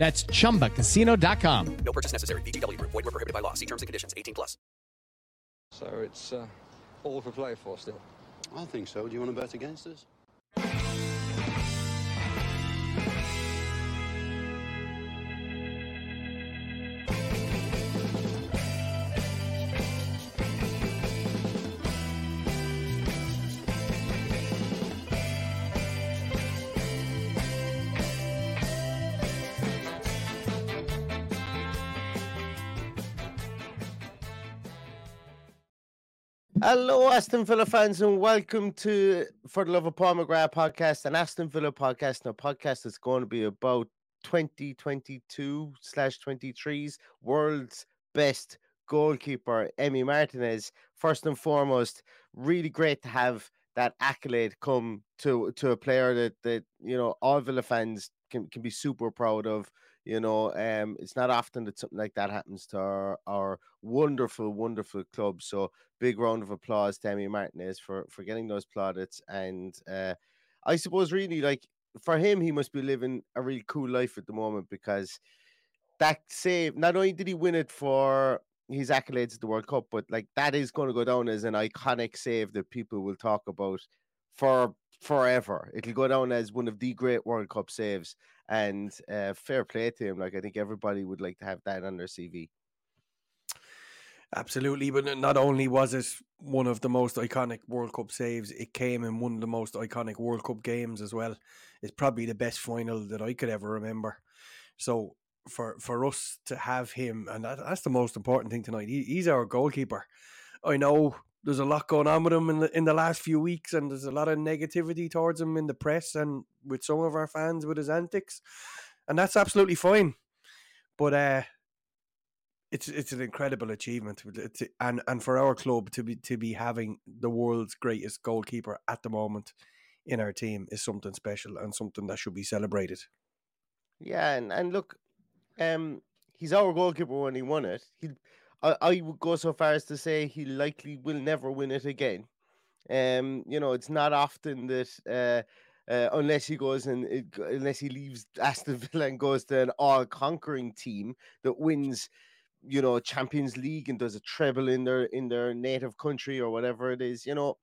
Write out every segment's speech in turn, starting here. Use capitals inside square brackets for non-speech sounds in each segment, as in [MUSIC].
That's chumbacasino.com. No purchase necessary. VGW Group. Void were prohibited by law. See terms and conditions. 18 plus. So it's uh, all for play for still. I think so. Do you want to bet against us? Hello, Aston Villa fans, and welcome to For the Love of Paul podcast, an Aston Villa podcast, and a podcast that's going to be about 2022 slash 23's world's best goalkeeper, Emi Martinez. First and foremost, really great to have that accolade come to to a player that that you know all Villa fans can, can be super proud of. You know, um, it's not often that something like that happens to our, our wonderful, wonderful club. So big round of applause to Emi Martinez for for getting those plaudits. And uh, I suppose really like for him, he must be living a really cool life at the moment because that save. Not only did he win it for his accolades at the World Cup, but like that is going to go down as an iconic save that people will talk about for forever. It'll go down as one of the great World Cup saves, and uh, fair play to him. Like I think everybody would like to have that on their CV. Absolutely, but not only was it one of the most iconic World Cup saves, it came in one of the most iconic World Cup games as well. It's probably the best final that I could ever remember. So for for us to have him, and that, that's the most important thing tonight. He, he's our goalkeeper. I know there's a lot going on with him in the in the last few weeks, and there's a lot of negativity towards him in the press and with some of our fans with his antics, and that's absolutely fine. But uh, it's it's an incredible achievement, it's, and and for our club to be to be having the world's greatest goalkeeper at the moment in our team is something special and something that should be celebrated. Yeah, and and look, um, he's our goalkeeper when he won it. He I, I would go so far as to say he likely will never win it again. Um, you know, it's not often that uh, uh, unless he goes and it, unless he leaves Aston Villa and goes to an all-conquering team that wins, you know, Champions League and does a treble in their in their native country or whatever it is. You know,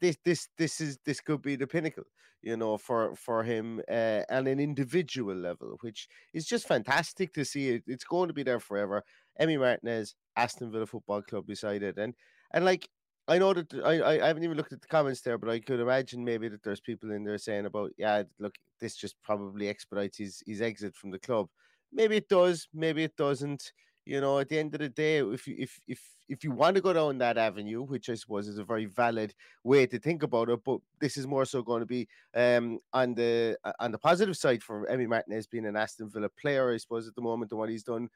this this this is this could be the pinnacle you know for for him uh, on an individual level which is just fantastic to see it it's going to be there forever Emi Martinez Aston Villa Football Club beside it and and like I know that I, I haven't even looked at the comments there, but I could imagine maybe that there's people in there saying about, yeah, look, this just probably expedites his, his exit from the club. Maybe it does, maybe it doesn't you know, at the end of the day, if you if if if you want to go down that avenue, which I suppose is a very valid way to think about it, but this is more so going to be um, on the uh, on the positive side for Emi Martinez being an Aston Villa player, I suppose, at the moment, and what he's done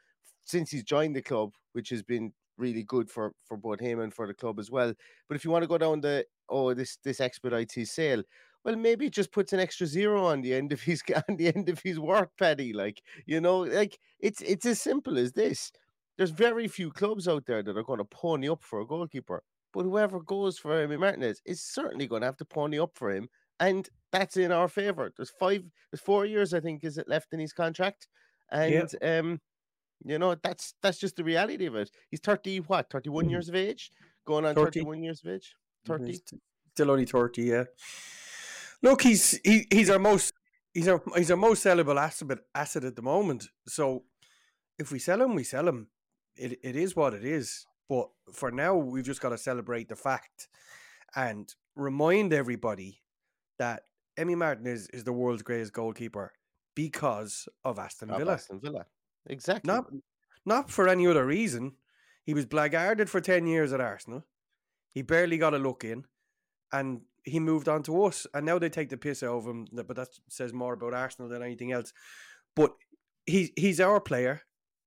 since he's joined the club, which has been really good for for both him and for the club as well. But if you want to go down the oh this this expedites sale, well, maybe it just puts an extra zero on the end of his [LAUGHS] on the end of his work, Paddy. Like you know, like it's it's as simple as this. there's very few clubs out there that are going to pony up for a goalkeeper. But whoever goes for Emi Martinez is certainly going to have to pony up for him, and that's in our favor. There's five, there's four years, I think, is it left in his contract, and um, you know that's that's just the reality of it. He's thirty, what, thirty-one Mhm. years of age, going on thirty-one years of age, thirty. He's st- Still only thirty, yeah. Look, he's he, he's our most he's our he's our most sellable asset asset at the moment. So if we sell him, we sell him. It it is what it is. But for now, we've just got to celebrate the fact and remind everybody that Emmy Martinez is the world's greatest goalkeeper because of Aston Of Villa. Aston Villa, exactly. Not not for any other reason. He was blackguarded for ten years at Arsenal. He barely got a look in, and he moved on to us. And now they take the piss out of him. But that says more about Arsenal than anything else. But he's he's our player.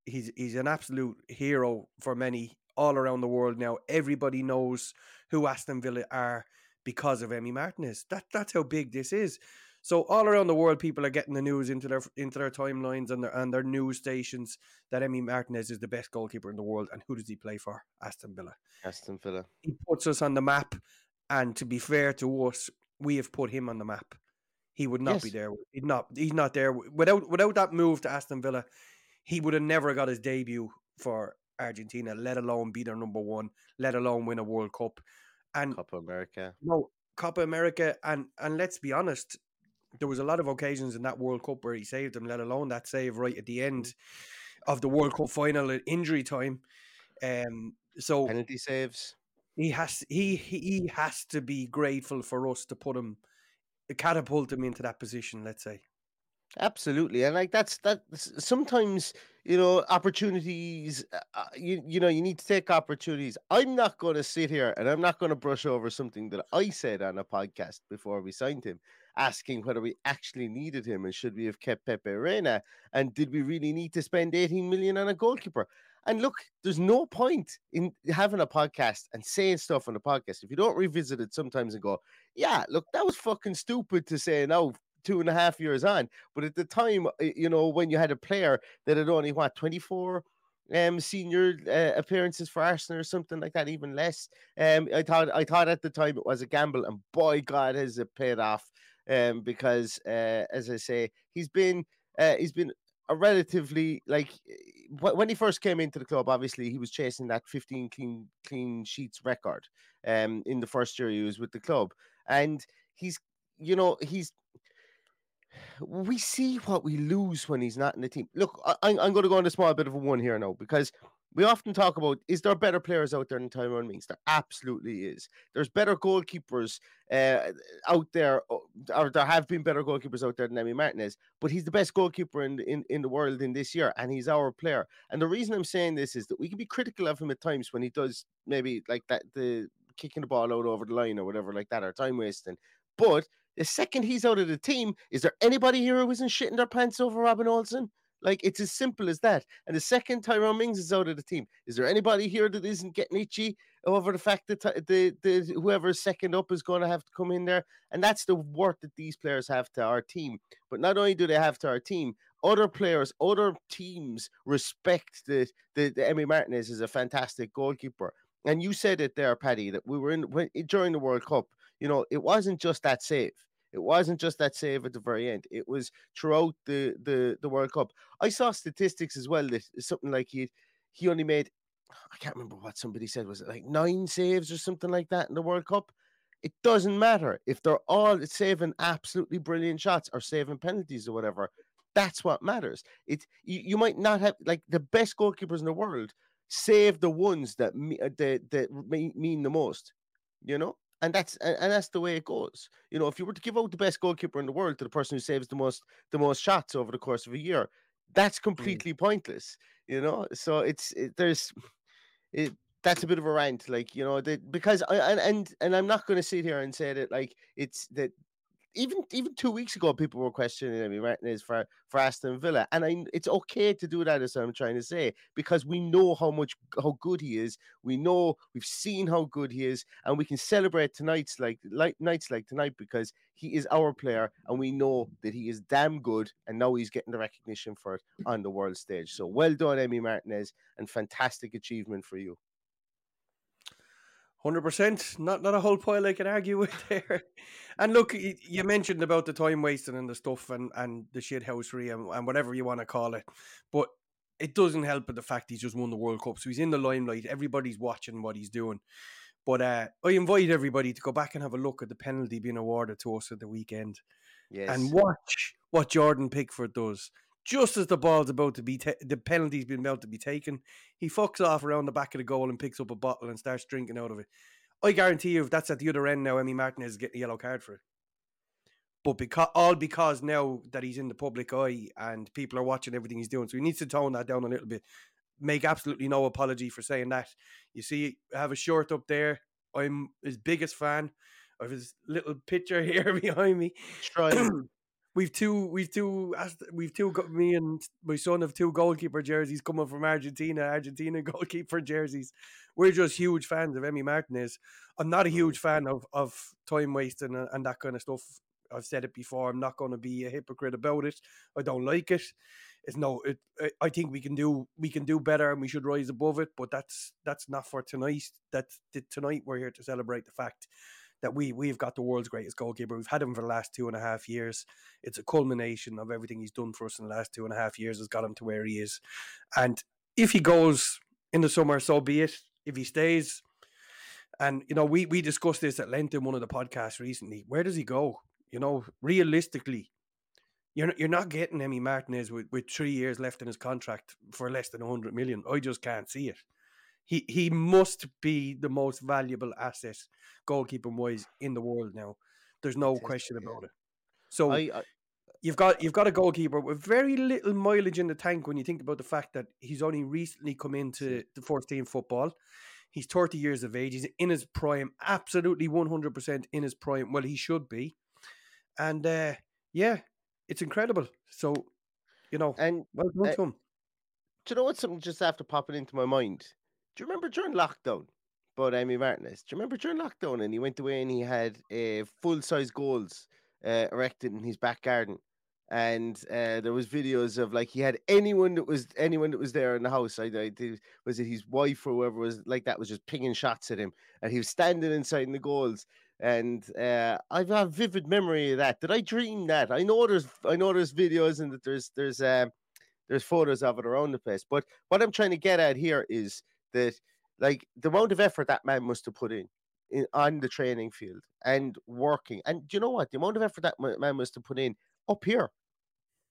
He's he's an absolute hero for many all around the world now. Everybody knows who Aston Villa are because of Emmy Martinez. That that's how big this is. So all around the world, people are getting the news into their into their timelines and their and their news stations that Emmy Martinez is the best goalkeeper in the world. And who does he play for? Aston Villa. Aston Villa. He puts us on the map. And to be fair to us, we have put him on the map. He would not be Yes. there. He's not. He's not there without without that move to Aston Villa. He would have never got his debut for Argentina, let alone be their number one, let alone win a World Cup. And Copa America. no, Copa America, and and let's be honest, there was a lot of occasions in that World Cup where he saved them, let alone that save right at the end of the World Cup final at injury time. Um, so Penalty saves. He has he he has to be grateful for us to put him, catapult him into that position. Let's say. Absolutely, and like that's that. Sometimes you know opportunities. uh, uh, You you know you need to take opportunities. I'm not going to sit here and I'm not going to brush over something that I said on a podcast before we signed him, asking whether we actually needed him and should we have kept Pepe Reina and did we really need to spend 18 million on a goalkeeper? And look, there's no point in having a podcast and saying stuff on the podcast if you don't revisit it sometimes and go, yeah, look, that was fucking stupid to say now two and a half years on. But at the time, you know, when you had a player that had only what 24 um senior uh, appearances for Arsenal or something like that, even less. Um, I thought I thought at the time it was a gamble, and boy, God, has it paid off. Um, because uh, as I say, he's been uh, he's been a relatively like when he first came into the club. Obviously, he was chasing that 15 clean clean sheets record. Um, in the first year he was with the club, and he's you know he's we see what we lose when he's not in the team. Look, I, I'm, I'm going to go on a small bit of a one here now because we often talk about is there better players out there than Tyrone Mings? There absolutely is. There's better goalkeepers uh, out there, or there have been better goalkeepers out there than Emmy Martinez, but he's the best goalkeeper in, in, in the world in this year, and he's our player. And the reason I'm saying this is that we can be critical of him at times when he does maybe like that, the kicking the ball out over the line or whatever like that, or time wasting. But the second he's out of the team, is there anybody here who isn't shitting their pants over Robin Olsen? Like it's as simple as that. And the second Tyrone Mings is out of the team, is there anybody here that isn't getting itchy over the fact that the the whoever's second up is going to have to come in there? And that's the worth that these players have to our team. But not only do they have to our team, other players, other teams respect the, the Emmy Martinez is a fantastic goalkeeper. And you said it there, Paddy, that we were in when, during the World Cup. You know, it wasn't just that save. It wasn't just that save at the very end. It was throughout the the, the World Cup. I saw statistics as well that something like he he only made I can't remember what somebody said was it like nine saves or something like that in the World Cup. It doesn't matter if they're all saving absolutely brilliant shots or saving penalties or whatever. That's what matters. It you, you might not have like the best goalkeepers in the world save the ones that me, uh, that that me- mean the most. You know, and that's and, that's the way it goes. You know, if you were to give out the best goalkeeper in the world to the person who saves the most the most shots over the course of a year, that's mm. completely pointless. You know, so it's it, there's it. That's a bit of a rant, like you know, that because I and and, and I'm not going to sit here and say that like it's that even even two weeks ago, people were questioning Emi Martinez for for Aston Villa, and I it's okay to do that. As I'm trying to say, because we know how much how good he is. We know we've seen how good he is, and we can celebrate tonight's like like nights like tonight because he is our player, and we know that he is damn good, and now he's getting the recognition for it on the world stage. So well done, Emi Martinez, and fantastic achievement for you. Hundred percent. Not not a whole pile I can argue with [LAUGHS] there. And look, you mentioned about the time wasting and the stuff and and the shithousery and, and whatever you want to call it, but it doesn't help with the fact he's just won the World Cup, so he's in the limelight. Everybody's watching what he's doing. But uh, I invite everybody to go back and have a look at the penalty being awarded to us at the weekend, Yes. and watch what Jordan Pickford does. Just as the ball's about to be, ta- the penalty's been about to be taken, he fucks off around the back of the goal and picks up a bottle and starts drinking out of it. I guarantee you, if that's at the other end now, Emmy Martinez is getting a yellow card for it. But because all because now that he's in the public eye and people are watching everything he's doing, so he needs to tone that down a little bit. Make absolutely no apology for saying that. You see, I have a shirt up there. I'm his biggest fan. I have his little picture [LAUGHS] here behind me. Try. [CLEARS THROAT] we've two, we've two, we've two. go- Me and my son have two goalkeeper jerseys coming from Argentina. Argentina [LAUGHS] goalkeeper jerseys. We're just huge fans of Emmy Martinez. I'm not a mm. huge fan of of time wasting and, and that kind of stuff. I've said it before. I'm not going to be a hypocrite about it. I don't like it. It's no. It, I- I think we can do we can do better and we should rise above it. But that's that's not for tonight. That's tonight we're here to celebrate the fact that we we've got the world's greatest goalkeeper. We've had him for the last two and a half years. It's a culmination of everything he's done for us in the last two and a half years has got him to where he is. And if he goes in the summer, so be it. If he stays, and you know, we we discussed this at length in one of the podcasts recently. Where does he go? You know, realistically, you're not, you're not getting Emmy Martinez with, with three years left in his contract for less than hundred million. I just can't see it. He he must be the most valuable asset goalkeeping wise in the world now. There's no question about it. So I, I you've got you've got a goalkeeper with very little mileage in the tank when you think about the fact that he's only recently come into the first team football. He's 30 years of age. He's in his prime, absolutely 100% in his prime. Well, he should be. And uh, yeah, it's incredible. So, you know, and well done uh, to him. do you know what? Something just after popping into my mind. Do you remember during lockdown? About Emi Martinez. Do you remember during lockdown and he went away and he had uh, full size goals uh, erected in his back garden, and uh, there was videos of like he had anyone that was anyone that was there in the house. I, I was it his wife or whoever was like that was just pinging shots at him, and he was standing inside in the goals. And I've a vivid memory of that. Did I dream that? I know there's I know there's videos and that there's there's there's photos of it around the place. But what I'm trying to get at here is that like the amount of effort that man must have put in, in on the training field and working. And do you know what? The amount of effort that man must have put in up here,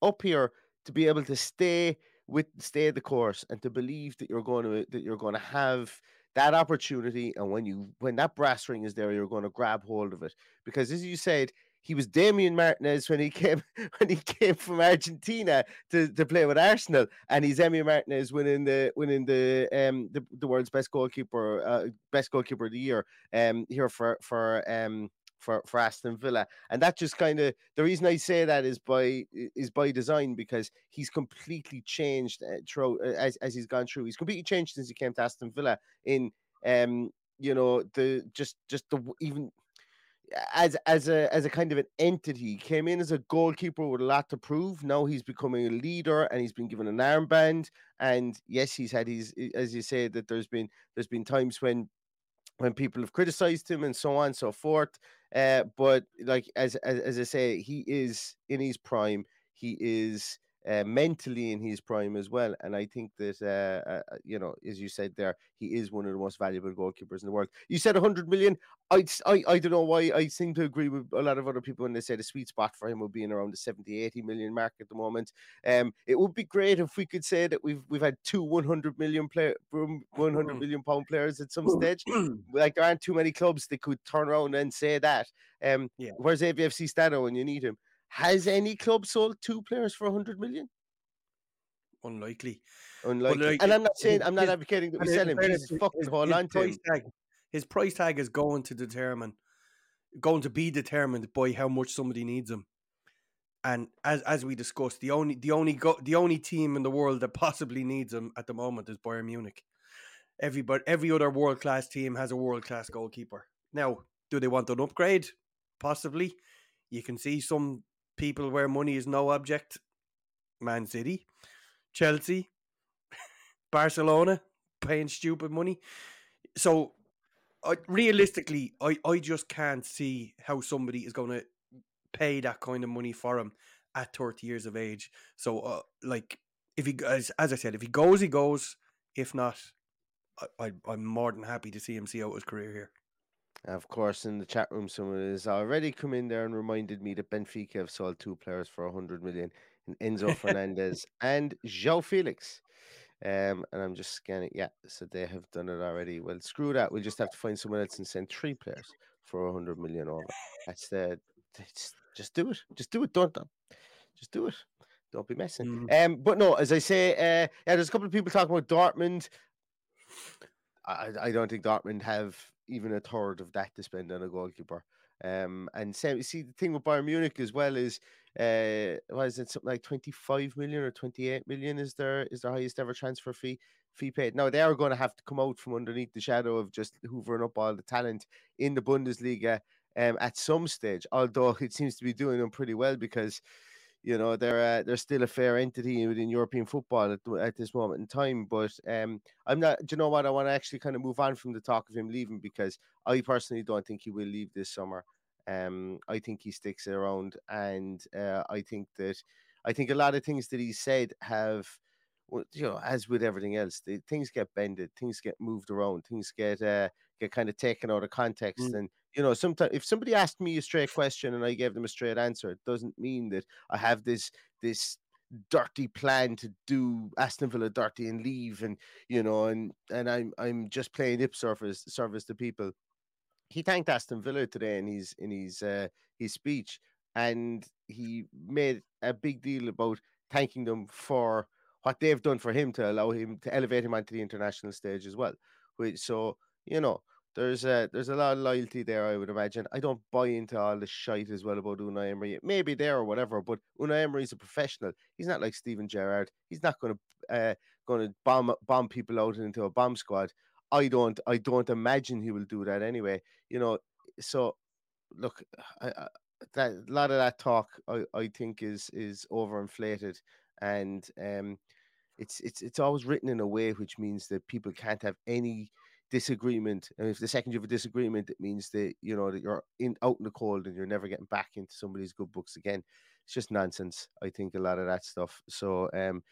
up here to be able to stay with stay the course and to believe that you're going to that you're going to have that opportunity and when you when that brass ring is there you're going to grab hold of it because as you said he was Damian Martinez when he came [LAUGHS] when he came from Argentina to, to play with Arsenal, and he's Emmy Martinez winning the winning the um the, the world's best goalkeeper uh, best goalkeeper of the year um here for for um for for Aston Villa, and that just kind of the reason I say that is by is by design because he's completely changed uh, throughout uh, as as he's gone through. He's completely changed since he came to Aston Villa in um you know the just just the even as as a as a kind of an entity. He came in as a goalkeeper with a lot to prove. Now he's becoming a leader and he's been given an armband. And yes he's had his as you say that there's been there's been times when when people have criticized him and so on and so forth. Uh but like as as, as i say he is in his prime. He is uh, mentally in his prime as well. And I think that, uh, uh, you know, as you said there, he is one of the most valuable goalkeepers in the world. You said 100 million. S- I, I don't know why I seem to agree with a lot of other people when they say the sweet spot for him would be in around the 70, 80 million mark at the moment. Um, it would be great if we could say that we've we've had two 100 million player, 100 million pound players at some stage. [CLEARS THROAT] like there aren't too many clubs that could turn around and say that. Um, Yeah. where's AVFC Stano when you need him? Has any club sold two players for 100 million? Unlikely. Unlikely. like, and I'm not saying I'm not his- advocating that we sell him. fairness, his- fucking his- hold his on price tag, his price tag is going to determine going to be determined by how much somebody needs him. And as as we discussed, the only the only go, the only team in the world that possibly needs him at the moment is Bayern Munich. Everybody, every other world class team has a world class goalkeeper. Now, do they want an upgrade? Possibly. You can see some people where money is no object. Man City, Chelsea, [LAUGHS] Barcelona, paying stupid money. So, I, realistically, I, I just can't see how somebody is going to pay that kind of money for him at 30 years of age. So, uh, like, if he as, as I said, if he goes, he goes. If not, I, I I'm more than happy to see him see out his career here. Of course, in the chat room, someone has already come in there and reminded me that Benfica have sold two players for 100 million in Enzo Fernandez and João Felix. Um, and I'm just scanning. Yeah, so they have done it already. Well, screw that. We'll just have to find someone else and send three players for 100 million over. That's the. Just, just do it. Just do it. Don't. Just do it. Don't be messing. Mm. Um, but no, as I say, uh, yeah, there's a couple of people talking about Dortmund. I, I don't think Dortmund have even a third of that to spend on a goalkeeper. Um, and same, see the thing with Bayern Munich as well is, uh, what is it, something like twenty five million or twenty eight million is their is their highest ever transfer fee fee paid. Now they are going to have to come out from underneath the shadow of just hoovering up all the talent in the Bundesliga um, at some stage. Although [LAUGHS] it seems to be doing them pretty well because you know they're uh, they're still a fair entity within European football at, at this moment in time. But um, I'm not. Do you know what? I want to actually kind of move on from the talk of him leaving because I personally don't think he will leave this summer. Um, I think he sticks around, and uh, I think that I think a lot of things that he said have. Well, you know, as with everything else, the, things get bended, things get moved around, things get uh, get kind of taken out of context, Mm. and you know, sometimes if somebody asked me a straight question and I gave them a straight answer, it doesn't mean that I have this this dirty plan to do Aston Villa dirty and leave, and you know, and and I'm I'm just playing lip service service to people. He thanked Aston Villa today in his in his uh, his speech, and he made a big deal about thanking them for what they've done for him to allow him to elevate him onto the international stage as well. Which so you know there's a there's a lot of loyalty there, I would imagine. I don't buy into all the shite as well about Unai Emery. It may be there or whatever, but Unai Emery's a professional. He's not like Steven Gerrard. He's not going to uh, going to bomb bomb people out into a bomb squad. I don't I don't imagine he will do that anyway. You know, so look, I, I, that a lot of that talk I, I think is is overinflated, and um, it's it's it's always written in a way which means that people can't have any disagreement. And if the second you have a disagreement, it means that you know that you're in out in the cold and you're never getting back into somebody's good books again. It's just nonsense. I think a lot of that stuff. So um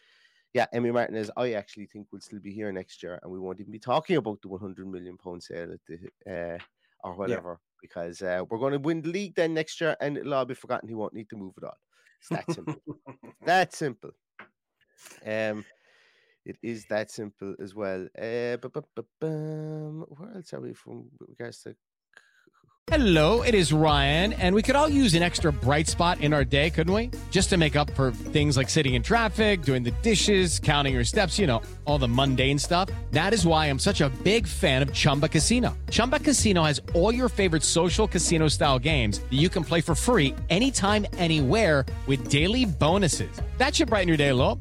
yeah, Emmy Martinez, I actually think we'll still be here next year, and we won't even be talking about the 100 million pound sale at the uh, or whatever because uh, we're going to win the league then next year, and it'll all be forgotten. He won't need to move at all. It's that simple. that simple. Um, it is that simple as well. Uh, where else are we from regards to? Hello, it is Ryan, and we could all use an extra bright spot in our day, couldn't we? Just to make up for things like sitting in traffic, doing the dishes, counting your steps, you know, all the mundane stuff. That is why I'm such a big fan of Chumba Casino. Chumba Casino has all your favorite social casino style games that you can play for free anytime, anywhere with daily bonuses. That should brighten your day a little.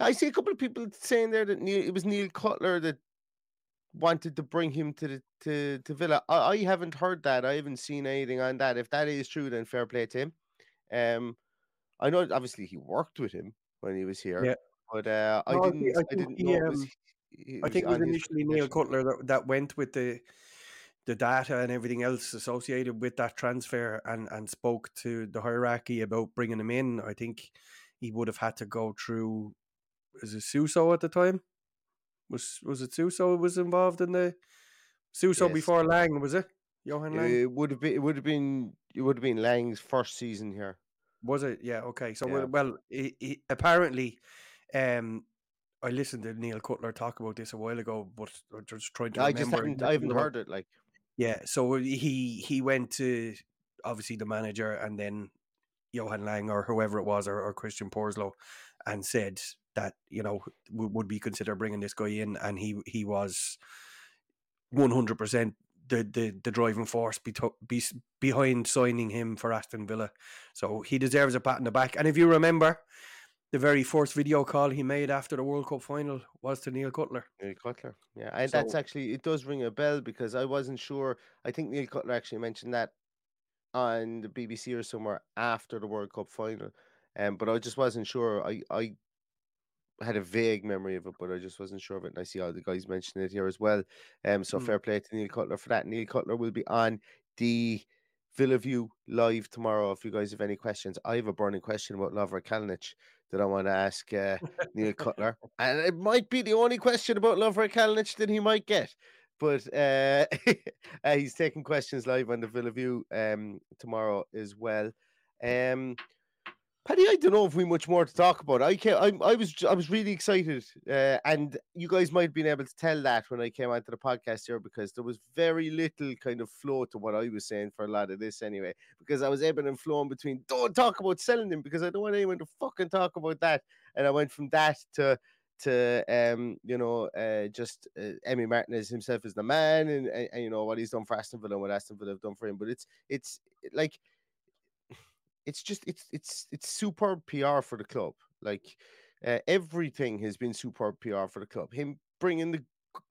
I see a couple of people saying there that Neil, it was Neil Cutler that wanted to bring him to the to, to Villa. I, I haven't heard that. I haven't seen anything on that. If that is true, then fair play to him. Um, I know obviously he worked with him when he was here, Yeah. but uh, I No, I didn't. think- I didn't he, know it was. um, he I think it was initially Neil. Cutler that, that went with the the data and everything else associated with that transfer and and spoke to the hierarchy about bringing him in, I think he would have had to go through. Is it Suso at the time? Was was it Suso was involved in the Suso Yes. before Lange? Was it Johan Lange? It would have been. It would have been. It would have been Lange's first season here. Was it? Yeah. Okay. So Yeah. well, he, he, apparently, um, I listened to Neil Cutler talk about this a while ago, but I'm just tried to I remember. just haven't. I haven't heard it. Like Yeah. So he he went to obviously the manager and then Johan Lange or whoever it was or, or Christian Purslow, and said that you know w- would be consider bringing this guy in, and he he was one hundred percent the the the driving force beto- be, behind signing him for Aston Villa. So he deserves a pat on the back. And if you remember, the very first video call he made after the World Cup final was to Neil Cutler. Neil Cutler. Yeah, and that's actually it does ring a bell because I wasn't sure. I think Neil Cutler actually mentioned that on the BBC or somewhere after the World Cup final. Um, but I just wasn't sure. I I had a vague memory of it, but I just wasn't sure of it. And I see all the guys mentioning it here as well. Um, so Mm. fair play to Neil Cutler for that. Neil Cutler will be on the Villa View live tomorrow. If you guys have any questions, I have a burning question about Lovre Kalinic that I want to ask uh, Neil Cutler, [LAUGHS] and it might be the only question about Lovre Kalinic that he might get. But uh, [LAUGHS] uh, he's taking questions live on the Villa View um, tomorrow as well. Um, Paddy, I don't know if we much more to talk about. I came, I, I was, I was really excited, uh, and you guys might have been able to tell that when I came onto the podcast here because there was very little kind of flow to what I was saying for a lot of this anyway. Because I was ebbing and flowing between. Don't talk about selling him because I don't want anyone to fucking talk about that. And I went from that to to um you know uh just uh, Emmy Martinez himself as the man and, and, and you know what he's done for Aston Villa and what Aston Villa have done for him. But it's it's like it's just it's it's it's superb PR for the club. Like uh, everything has been superb PR for the club. Him bringing the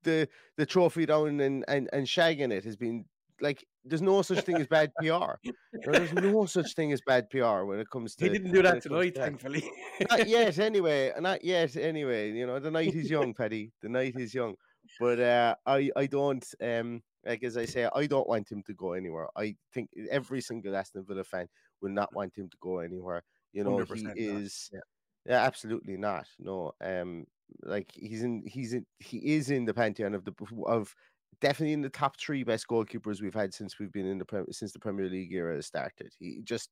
the the trophy down and and and shagging it has been like there's no such thing as bad PR. There's no such thing as bad PR when it comes to. He didn't do that comes to tonight, thankfully. Not [LAUGHS] yet, anyway. Not yet, anyway. You know, the night is young, Paddy. The night is young. But uh, I, I don't, um, like as I say, I don't want him to go anywhere. I think every single Aston Villa fan will not want him to go anywhere. You know, 100% he not, is. yeah. Yeah, absolutely not. No, um, like he's in, he's in, he is in the pantheon of the of definitely in the top three best goalkeepers we've had since we've been in the since the Premier League era started. He just,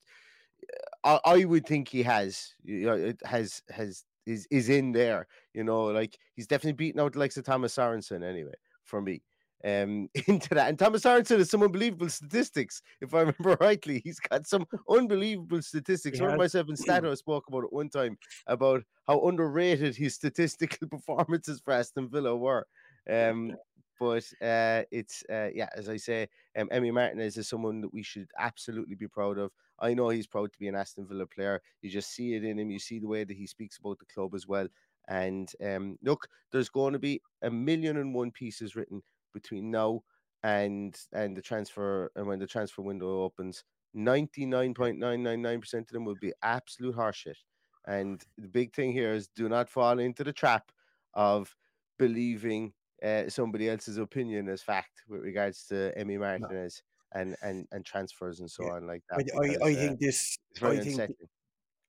I, I would think he has, you know, it has has is is in there. You know, like he's definitely beaten out the likes of Thomas Sorensen anyway for me. Um, [LAUGHS] into that, and Thomas Sorensen has some unbelievable statistics. If I remember [LAUGHS] rightly, he's got some unbelievable statistics. I remember myself and Stato spoke about it one time about how underrated his [LAUGHS] statistical performances for Aston Villa were. Um, but uh, it's uh, yeah, as I say, um, Emmy Martinez is someone that we should absolutely be proud of. I know he's proud to be an Aston Villa player. You just see it in him. You see the way that he speaks about the club as well. And um, look, there's going to be a million and one pieces written between now and and the transfer and when the transfer window opens. Ninety nine point nine nine nine percent of them will be absolute horseshit. And the big thing here is do not fall into the trap of believing uh, somebody else's opinion as fact with regards to Emmy Martinez and, and, and transfers and so Yeah. on like that. I, because, I uh, think this. I think.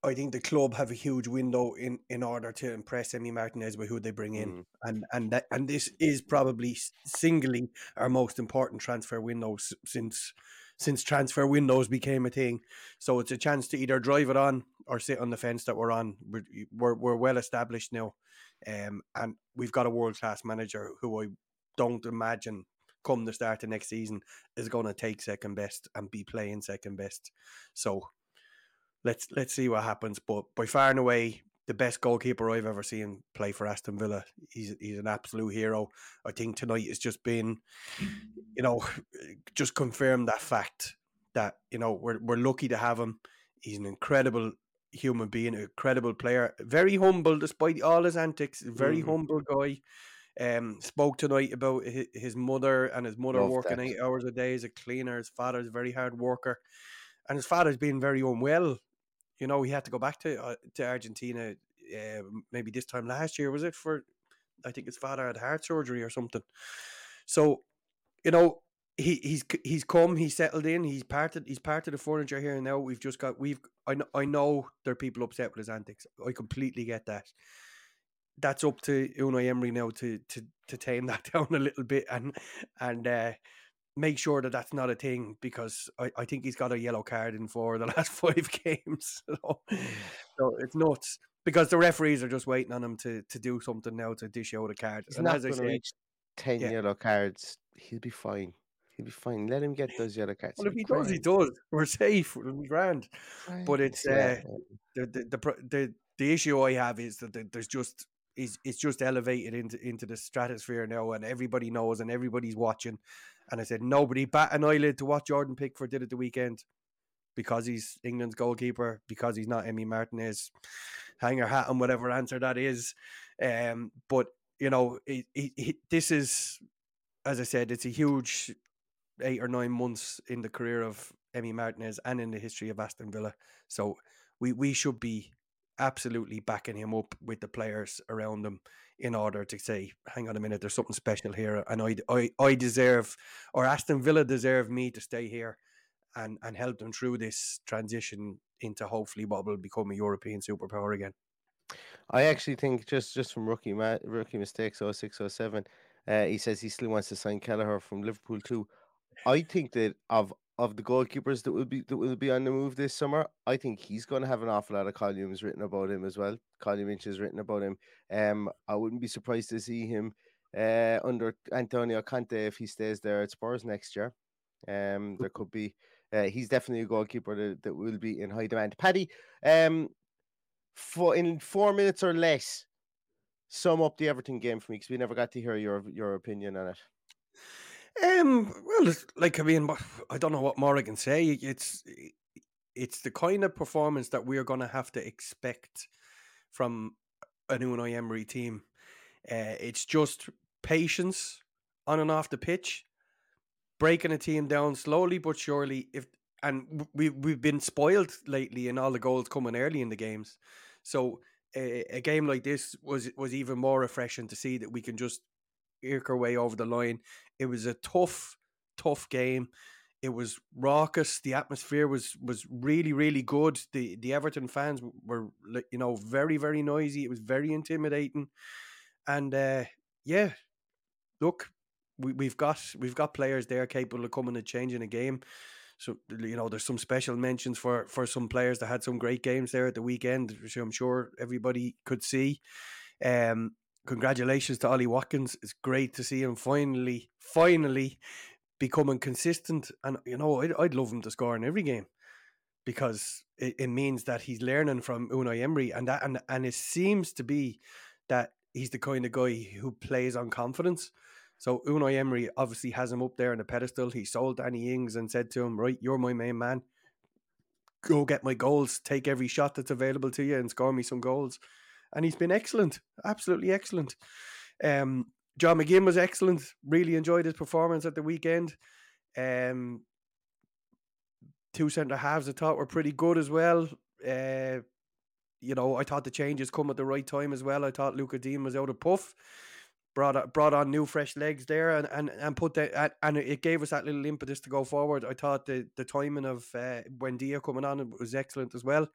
I think the club have a huge window in, in order to impress Emmy Martinez with who they bring in, Mm. and and that and this is probably singly our most important transfer window since since transfer windows became a thing. So it's a chance to either drive it on or sit on the fence that we're on. We're we're, we're well established now, um, and we've got a world class manager who I don't imagine come the start of next season is going to take second best and be playing second best. So let's let's see what happens. But by far and away, the best goalkeeper I've ever seen play for Aston Villa. He's he's an absolute hero. I think tonight has just been, you know, [SIGHS] just confirmed that fact that you know we're we're lucky to have him. He's an incredible human being, an incredible player, very humble despite all his antics. Very Mhm. humble guy. Um, spoke tonight about his, his mother and his mother Love working that. eight hours a day as a cleaner. His father's a very hard worker, and his father's been very unwell. You know, he had to go back to uh, to Argentina. Uh, maybe this time last year was it for? I think his father had heart surgery or something. So, you know, he he's he's come, he's settled in, he's part of he's part of the furniture here and now. We've just got we've I know I know there are people upset with his antics. I completely get that. That's up to Unai Emery now to to to tame that [LAUGHS] down a little bit and and uh, make sure that that's not a thing because I, I think he's got a yellow card in four of the [LAUGHS] last five games. [LAUGHS] so, so it's nuts because the referees are just waiting on him to to do something now to dish out a card. He's and not as I going to say, reach 10 yeah. yellow cards. He'll be fine. He'll be fine. Let him get those yellow cards. well, if He'll does, he does. We're safe. We're grand. But it's yeah. uh, the, the the the the issue I have is that the- there's just is it's just elevated into into the stratosphere now, and everybody knows, and everybody's watching. And I said nobody bat an eyelid to what Jordan Pickford did at the weekend because he's England's goalkeeper, because he's not Emmy Martinez. Hang your hat on whatever answer that is. Um, but you know, it, it, it, this is, as I said, it's a huge eight or nine months in the career of Emmy Martinez and in the history of Aston Villa. So we we should be absolutely backing him up with the players around him in order to say, hang on a minute, there's something special here, and I I, I deserve, or Aston Villa deserve me to stay here and and help them through this transition into hopefully what will become a European superpower again. I actually think just just from rookie ma- rookie mistakes 0607, uh, he says he still wants to sign Kelleher from Liverpool too. I think that of of the goalkeepers that will be that will be on the move this summer, I think he's going to have an awful lot of columns written about him as well. Column inches written about him. Um, I wouldn't be surprised to see him uh, under Antonio Conte if he stays there at Spurs next year. Um, there could be. Uh, he's definitely a goalkeeper that, that will be in high demand. Paddy, um, for in four minutes or less, sum up the Everton game for me because we never got to hear your your opinion on it. Um, well, like I mean, I don't know what more I can say. It's it's the kind of performance that we're going to have to expect from a new Unai Emery team. Uh, it's just patience on and off the pitch, breaking a team down slowly but surely. If and we we've been spoiled lately in all the goals coming early in the games, so a game like this was was even more refreshing to see that we can just our way over the line. It was a tough, tough game. It was raucous. The atmosphere was was really, really good. The the Everton fans were, you know, very, very noisy. It was very intimidating, and uh, yeah, look, we we've got we've got players there capable of coming and changing a game. So you know, there's some special mentions for for some players that had some great games there at the weekend, which I'm sure everybody could see. Um, congratulations to Ollie Watkins. It's great to see him finally, finally becoming consistent. And you know, I'd, I'd love him to score in every game because it, it means that he's learning from Unai Emery, and that and and it seems to be that he's the kind of guy who plays on confidence. So Unai Emery obviously has him up there on the pedestal. He sold Danny Ings and said to him, "Right, you're my main man. Go get my goals. Take every shot that's available to you and score me some goals." And he's been excellent, absolutely excellent. Um, John McGinn was excellent. Really enjoyed his performance at the weekend. Um, two centre halves I thought were pretty good as well. Uh, you know, I thought the changes come at the right time as well. I thought Luca Digne was out of puff, brought brought on new fresh legs there, and and and put that and it gave us that little impetus to go forward. I thought the the timing of uh, Buendia coming on was excellent as well.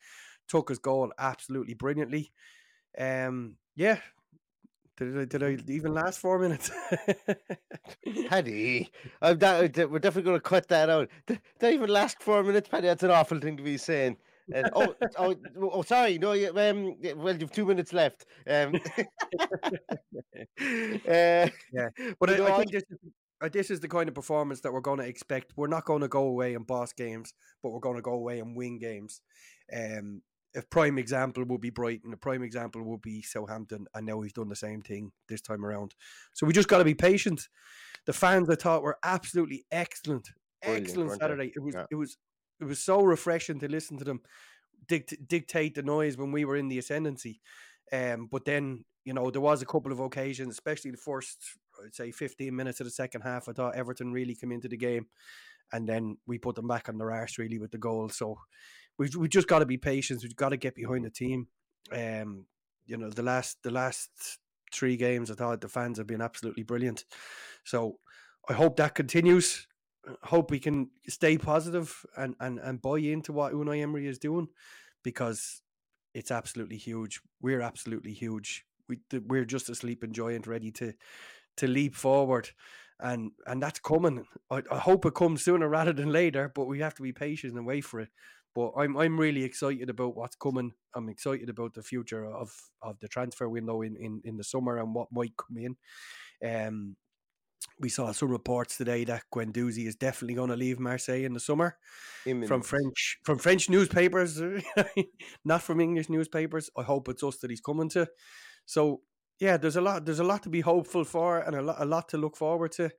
Took his goal absolutely brilliantly. Um, yeah. Did I, did I even last four minutes? [LAUGHS] Paddy, I'm that, we're definitely going to cut that out. Did that even last four minutes, Paddy? That's an awful thing to be saying. And, oh, [LAUGHS] oh, oh, sorry. No, you, um, well, you've two minutes left. Um, [LAUGHS] uh, yeah, but I, know, I think this is, uh, this is the kind of performance that we're going to expect. We're not going to go away and boss games, but we're going to go away and win games. Um, a prime example would be Brighton. A prime example would be Southampton, and now we've done the same thing this time around. So we just got to be patient. The fans, I thought, were absolutely excellent, Brilliant, excellent they? Saturday. It was, Yeah. it was, it was so refreshing to listen to them dict- dictate the noise when we were in the ascendancy. Um, but then you know there was a couple of occasions, especially the first, I'd say, fifteen minutes of the second half. I thought Everton really came into the game, and then we put them back on their arse really with the goal. So we've we just got to be patient. We've got to get behind the team. Um, you know, the last the last three games, I thought the fans have been absolutely brilliant. So I hope that continues. I hope we can stay positive and, and, and buy into what Unai Emery is doing because it's absolutely huge. We're absolutely huge. We we're just a sleeping giant, ready to to leap forward, and and that's coming. I, I hope it comes sooner rather than later, but we have to be patient and wait for it. But I'm I'm really excited about what's coming. I'm excited about the future of of the transfer window in in, in the summer and what might come in. Um, we saw some reports today that Guendouzi is definitely going to leave Marseille in the summer Imminent. from French from French newspapers, [LAUGHS] not from English newspapers. I hope it's us that he's coming to. So yeah, there's a lot there's a lot to be hopeful for and a lot a lot to look forward to.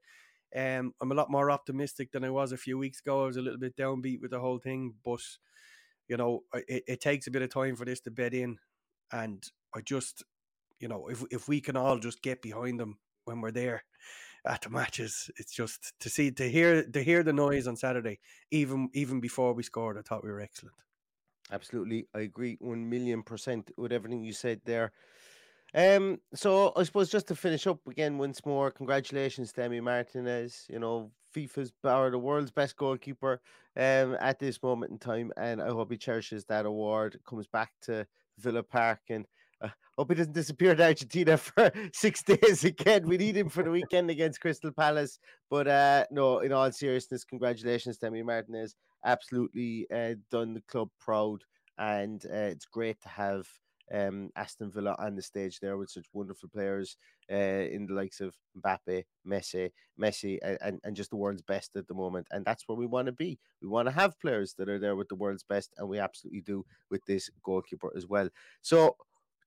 Um, I'm a lot more optimistic than I was a few weeks ago. I was a little bit downbeat with the whole thing, but you know, it, it takes a bit of time for this to bed in, and I just, you know, if if we can all just get behind them when we're there [LAUGHS] at the matches, it's just to see to hear to hear the noise on Saturday, even even before we scored. I thought we were excellent. Absolutely, I agree one million percent with everything you said there. Um, so I suppose just to finish up again once more, congratulations to Emi Martinez. You know, FIFA's or the world's best goalkeeper um at this moment in time, and I hope he cherishes that award. Comes back to Villa Park and. Uh, hope he doesn't disappear to Argentina [LAUGHS] for six [LAUGHS] days again. We need him for the weekend against Crystal Palace. But uh, no, in all seriousness, congratulations to Emi Martinez. Absolutely uh, done the club proud, and uh, it's great to have um, Aston Villa on the stage there with such wonderful players uh, in the likes of Mbappe, Messi, Messi, and, and just the world's best at the moment. And that's where we want to be. We want to have players that are there with the world's best, and we absolutely do with this goalkeeper as well. So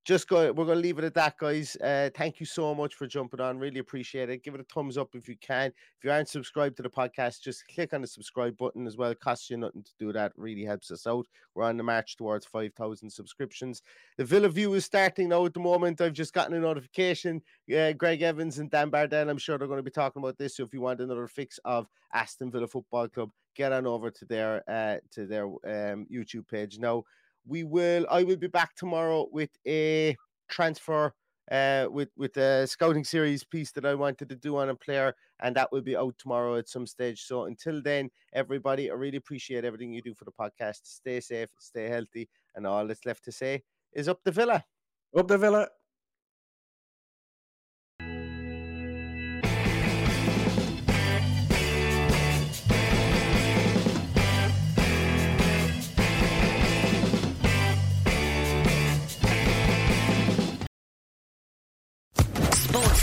just go we're going to leave it at that guys. Uh thank you so much for jumping on really appreciate it. Give it a thumbs up if you can. If you aren't subscribed to the podcast just click on the subscribe button as well. It costs you nothing to do that really helps us out. We're on the march towards 5000 subscriptions. The villa view is starting now at the moment. I've just gotten a notification uh, greg evans and dan bardell i'm sure they're going to be talking about this. So if you want another fix of aston villa football club get on over to their uh to their um youtube page. Now we will i will be back tomorrow with a transfer uh with with the scouting series piece that i wanted to do on a player and that will be out tomorrow at some stage. So until then everybody i really appreciate everything you do for the podcast. Stay safe stay healthy and all that's left to say is up the villa. Up the Villa.